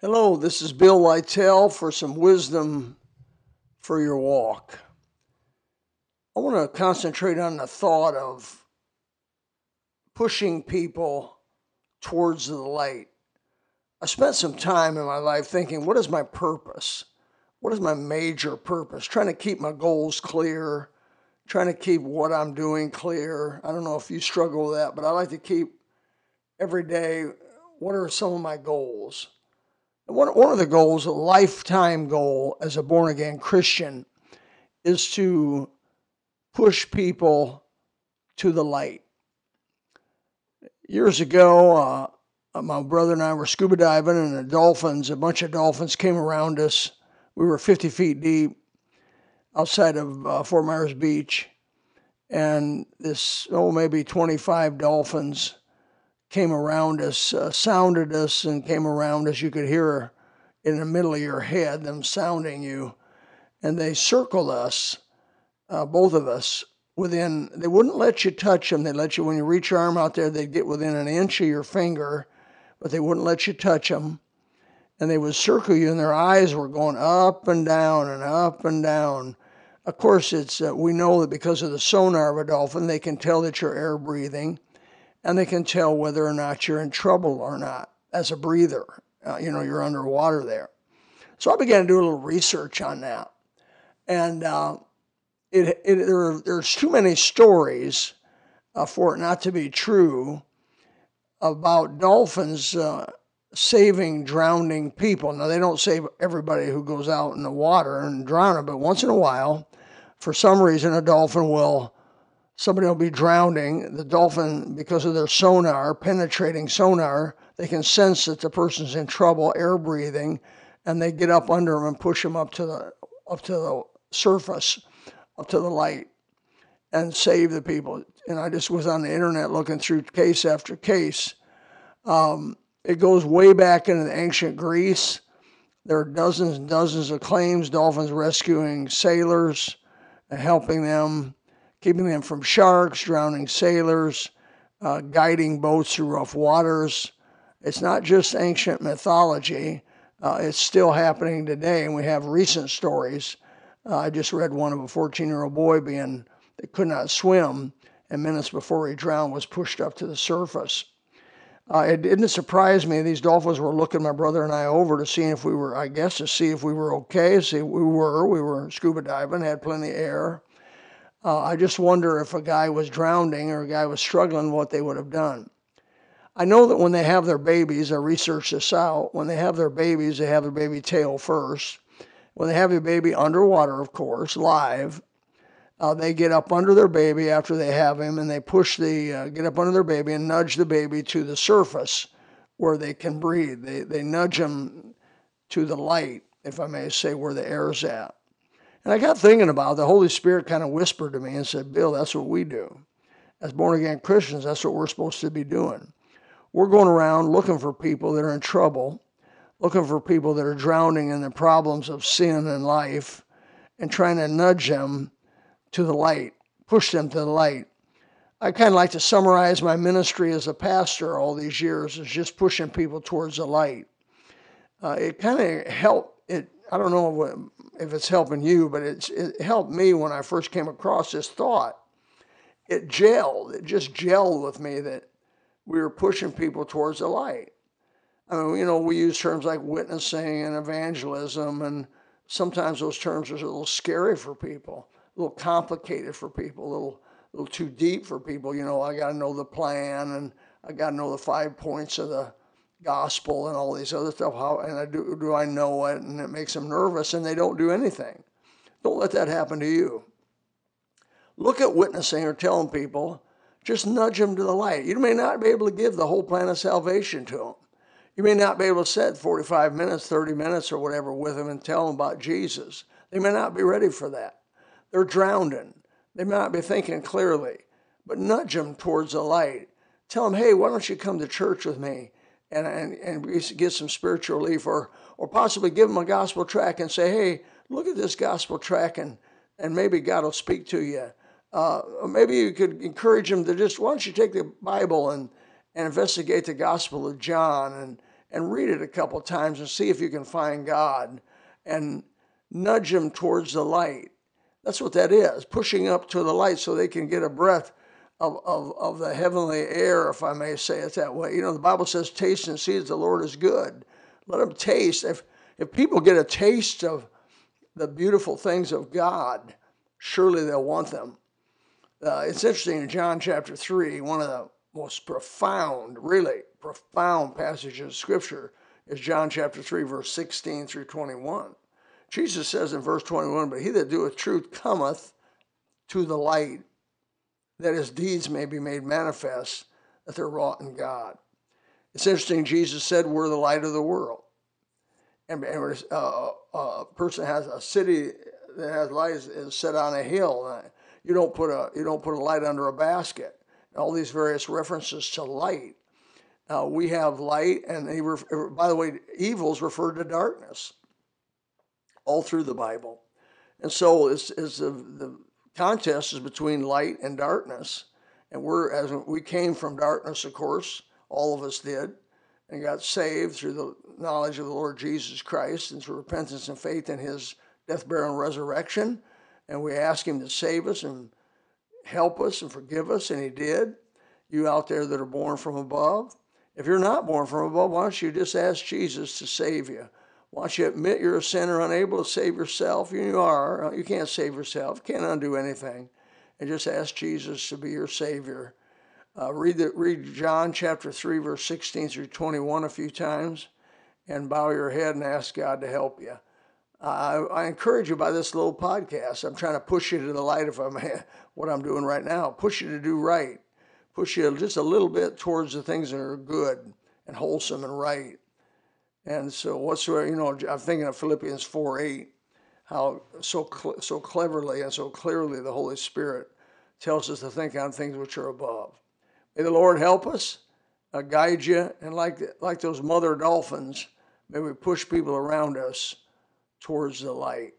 Hello, this is Bill Lytell for some wisdom for your walk. I want to concentrate on the thought of pushing people towards the light. I spent some time in my life thinking, what is my purpose? What is my major purpose? Trying to keep my goals clear, trying to keep what I'm doing clear. I don't know if you struggle with that, but I like to keep every day what are some of my goals? One, one of the goals, a lifetime goal as a born again Christian, is to push people to the light. Years ago, uh, my brother and I were scuba diving, and the dolphins, a bunch of dolphins came around us. We were 50 feet deep outside of uh, Fort Myers Beach, and this, oh, maybe 25 dolphins came around us, uh, sounded us, and came around us. You could hear in the middle of your head them sounding you. And they circled us, uh, both of us, within, they wouldn't let you touch them. They let you, when you reach your arm out there, they'd get within an inch of your finger, but they wouldn't let you touch them. And they would circle you, and their eyes were going up and down and up and down. Of course, it's uh, we know that because of the sonar of a dolphin, they can tell that you're air breathing and they can tell whether or not you're in trouble or not as a breather. Uh, you know, you're underwater there. So I began to do a little research on that. And uh, it, it, there, there's too many stories uh, for it not to be true about dolphins uh, saving drowning people. Now, they don't save everybody who goes out in the water and drown, but once in a while, for some reason, a dolphin will somebody will be drowning. The dolphin, because of their sonar, penetrating sonar, they can sense that the person's in trouble, air breathing, and they get up under them and push them up to the up to the surface, up to the light, and save the people. And I just was on the internet looking through case after case. Um, it goes way back into ancient Greece. There are dozens and dozens of claims, dolphins rescuing sailors, helping them keeping them from sharks, drowning sailors, uh, guiding boats through rough waters. It's not just ancient mythology, uh, it's still happening today, and we have recent stories. Uh, I just read one of a 14 year old boy being, that could not swim, and minutes before he drowned was pushed up to the surface. Uh, it didn't surprise me. These dolphins were looking my brother and I over to see if we were, I guess, to see if we were okay. See, we were. We were scuba diving, had plenty of air. Uh, I just wonder if a guy was drowning or a guy was struggling, what they would have done. I know that when they have their babies, I researched this out. When they have their babies, they have their baby tail first. When they have their baby underwater, of course, live, uh, they get up under their baby after they have him and they push the, uh, get up under their baby and nudge the baby to the surface where they can breathe. They, they nudge them to the light, if I may say, where the air's at. And I got thinking about it. The Holy Spirit kind of whispered to me and said, Bill, that's what we do. As born again Christians, that's what we're supposed to be doing. We're going around looking for people that are in trouble, looking for people that are drowning in the problems of sin and life, and trying to nudge them to the light, push them to the light. I kind of like to summarize my ministry as a pastor all these years as just pushing people towards the light. Uh, it kind of helped. It I don't know what if it's helping you, but it's, it helped me when I first came across this thought. It gelled, it just gelled with me that we were pushing people towards the light. I mean, you know, we use terms like witnessing and evangelism, and sometimes those terms are a little scary for people, a little complicated for people, a little, a little too deep for people. You know, I got to know the plan, and I got to know the five points of the gospel and all these other stuff. How and I do do I know it? And it makes them nervous, and they don't do anything. Don't let that happen to you. Look at witnessing or telling people. Just nudge them to the light. You may not be able to give the whole plan of salvation to them. You may not be able to sit 45 minutes, 30 minutes, or whatever with them and tell them about Jesus. They may not be ready for that. They're drowning. They may not be thinking clearly, but nudge them towards the light. Tell them, hey, why don't you come to church with me? And, and, and get some spiritual relief or, or possibly give them a gospel tract and say, hey, look at this gospel tract and, and maybe God will speak to you. Uh, maybe you could encourage them to just, why don't you take the Bible and, and investigate the Gospel of John and, and read it a couple times and see if you can find God and nudge them towards the light. That's what that is, pushing up to the light so they can get a breath of, of, of the heavenly air, if I may say it that way. You know, the Bible says, taste and see that the Lord is good. Let them taste. If, if people get a taste of the beautiful things of God, surely they'll want them. Uh, it's interesting in John chapter 3, one of the most profound, really profound passages of Scripture is John chapter 3, verse 16 through 21. Jesus says in verse 21, But he that doeth truth cometh to the light, that his deeds may be made manifest, that they're wrought in God. It's interesting, Jesus said, We're the light of the world. And, and uh, a person has a city that has light is, set on a hill. You don't put a you don't put a light under a basket. All these various references to light. Uh, we have light, and they ref- by the way, evils referred to darkness all through the Bible. And so is, is the, the contest is between light and darkness. And we're, as we came from darkness, of course, all of us did, and got saved through the knowledge of the Lord Jesus Christ and through repentance and faith in his death, burial, and resurrection. And we asked him to save us and help us and forgive us, and he did. You out there that are born from above, if you're not born from above, why don't you just ask Jesus to save you? Once you admit you're a sinner, unable to save yourself, you are. You can't save yourself, can't undo anything. And just ask Jesus to be your Savior. Uh, read, the, read John chapter 3, verse 16 through 21 a few times and bow your head and ask God to help you. Uh, I, I encourage you by this little podcast. I'm trying to push you to the light of what I'm doing right now. Push you to do right. Push you just a little bit towards the things that are good and wholesome and right. And so, whatsoever, you know, I'm thinking of Philippians 4 8, how so, cl- so cleverly and so clearly the Holy Spirit tells us to think on things which are above. May the Lord help us, uh, guide you, and like, like those mother dolphins, may we push people around us towards the light.